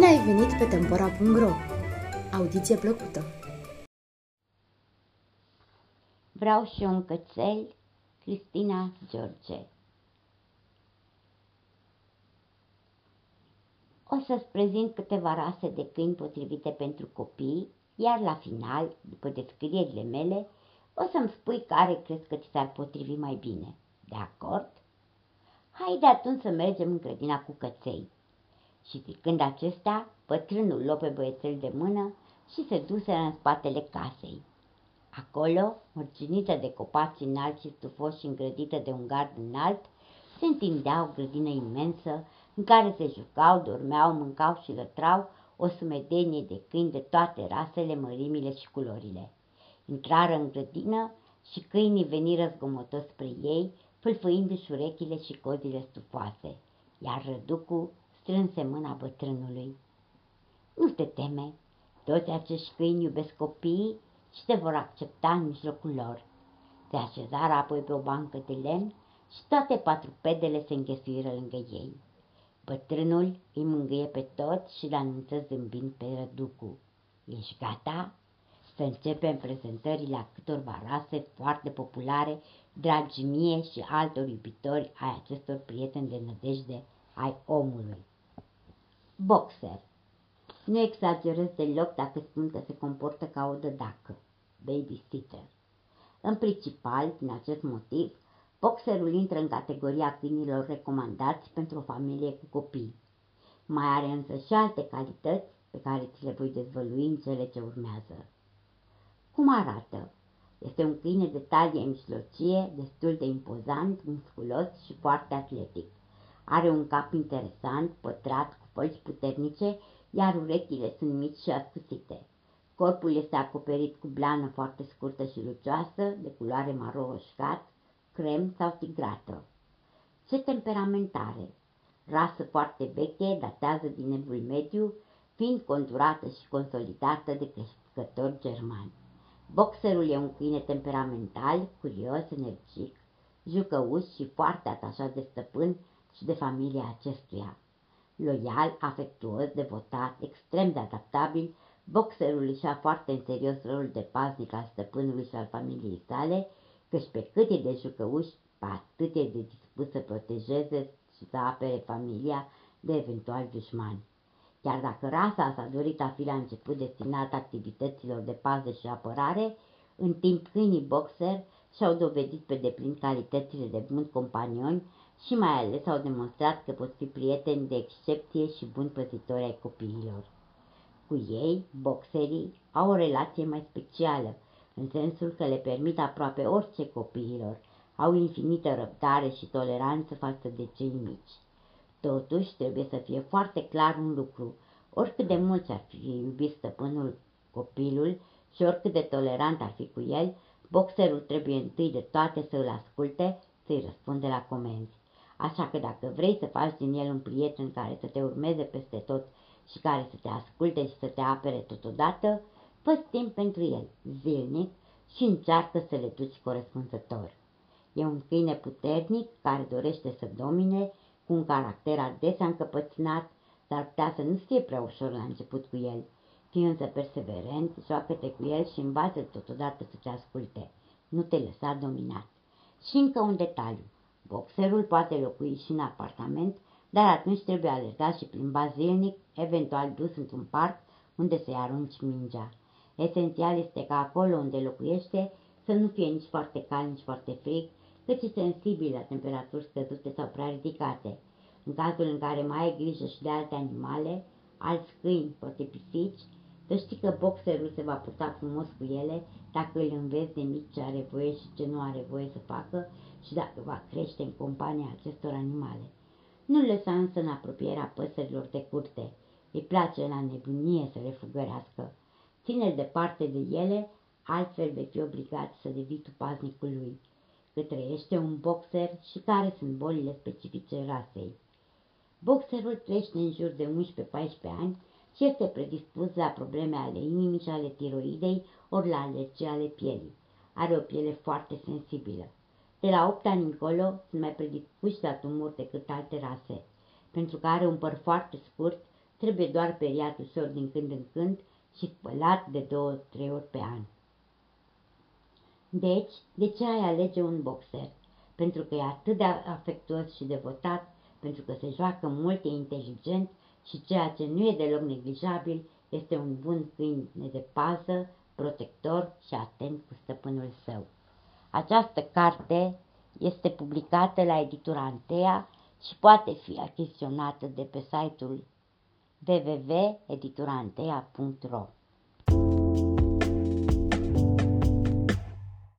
ai venit pe Tempora.ro! Audiție plăcută! Vreau și un cățel, Cristina George. O să-ți prezint câteva rase de câini potrivite pentru copii, iar la final, după descrierile mele, o să-mi spui care crezi că ți s-ar potrivi mai bine. De acord? Haide atunci să mergem în grădina cu căței. Și zicând acesta, bătrânul luă pe băiețel de mână și se duse în spatele casei. Acolo, mărginită de copaci înalți și stufoși și îngrădită de un gard înalt, se întindea o grădină imensă în care se jucau, dormeau, mâncau și lătrau o sumedenie de câini de toate rasele, mărimile și culorile. Intrară în grădină și câinii veniră zgomotos spre ei, fâlfâindu-și urechile și cozile stufoase, iar răducul strânse mâna bătrânului. Nu te teme, toți acești câini iubesc copiii și te vor accepta în mijlocul lor. Se așezară apoi pe o bancă de lemn și toate patru pedele se înghesuiră lângă ei. Bătrânul îi mângâie pe toți și le anunță zâmbind pe răducu. Ești gata? Să începem prezentările a câtorva rase foarte populare, dragi mie și altor iubitori ai acestor prieteni de nădejde ai omului. Boxer Nu exagerez deloc dacă spun că se comportă ca o dădacă. Babysitter În principal, din acest motiv, boxerul intră în categoria câinilor recomandați pentru o familie cu copii. Mai are însă și alte calități pe care ți le voi dezvălui în cele ce urmează. Cum arată? Este un câine de talie mijlocie, destul de impozant, musculos și foarte atletic. Are un cap interesant, pătrat, cu pălci puternice, iar urechile sunt mici și ascuțite. Corpul este acoperit cu blană foarte scurtă și lucioasă, de culoare maro roșcat, crem sau tigrată. Ce temperamentare! Rasă foarte veche, datează din evul mediu, fiind conturată și consolidată de crescători germani. Boxerul e un câine temperamental, curios, energic, jucăuș și foarte atașat de stăpân și de familia acestuia. Loial, afectuos, devotat, extrem de adaptabil, boxerul își ia foarte în serios rolul de paznic al stăpânului și al familiei sale, căci pe cât e de jucăuș, pe atât e de dispus să protejeze și să apere familia de eventual dușmani. Chiar dacă rasa s-a dorit a fi la început destinată activităților de pază și apărare, în timp câinii boxer și-au dovedit pe deplin calitățile de bun companioni și mai ales au demonstrat că pot fi prieteni de excepție și buni păzitori ai copiilor. Cu ei, boxerii au o relație mai specială, în sensul că le permit aproape orice copiilor, au infinită răbdare și toleranță față de cei mici. Totuși, trebuie să fie foarte clar un lucru. Oricât de mult ar fi iubit stăpânul copilul și oricât de tolerant ar fi cu el, boxerul trebuie întâi de toate să îl asculte, să-i răspunde la comenzi. Așa că dacă vrei să faci din el un prieten care să te urmeze peste tot și care să te asculte și să te apere totodată, fă timp pentru el, zilnic, și încearcă să le duci corespunzător. E un câine puternic care dorește să domine cu un caracter adesea încăpățânat, dar putea să nu fie prea ușor la început cu el. Fii însă perseverent, joacă-te cu el și învață totodată să te asculte. Nu te lăsa dominat. Și încă un detaliu. Boxerul poate locui și în apartament, dar atunci trebuie alergat și plimbat zilnic, eventual dus într-un parc unde să-i arunci mingea. Esențial este ca acolo unde locuiește să nu fie nici foarte cald, nici foarte frig, cât și sensibil la temperaturi scăzute sau prea ridicate. În cazul în care mai ai grijă și de alte animale, alți câini, poate pisici, să știi că boxerul se va putea frumos cu ele dacă îl înveți de mic ce are voie și ce nu are voie să facă și dacă va crește în compania acestor animale. Nu lăsa însă în apropierea păsărilor de curte. Îi place la nebunie să le fugărească. Ține departe de ele, altfel vei fi obligat să devii tu paznicul lui cât trăiește un boxer și care sunt bolile specifice rasei. Boxerul trăiește în jur de 11-14 ani și este predispus la probleme ale inimii și ale tiroidei ori la alergii ale pielii. Are o piele foarte sensibilă. De la 8 ani încolo sunt mai predispuși la tumori decât alte rase. Pentru că are un păr foarte scurt, trebuie doar periat ușor din când în când și spălat de două-trei ori pe an. Deci, de ce ai alege un boxer? Pentru că e atât de afectuos și devotat, pentru că se joacă mult, e inteligent și ceea ce nu e deloc neglijabil este un bun câine de pază, protector și atent cu stăpânul său. Această carte este publicată la editura Antea și poate fi achiziționată de pe site-ul www.editurantea.ro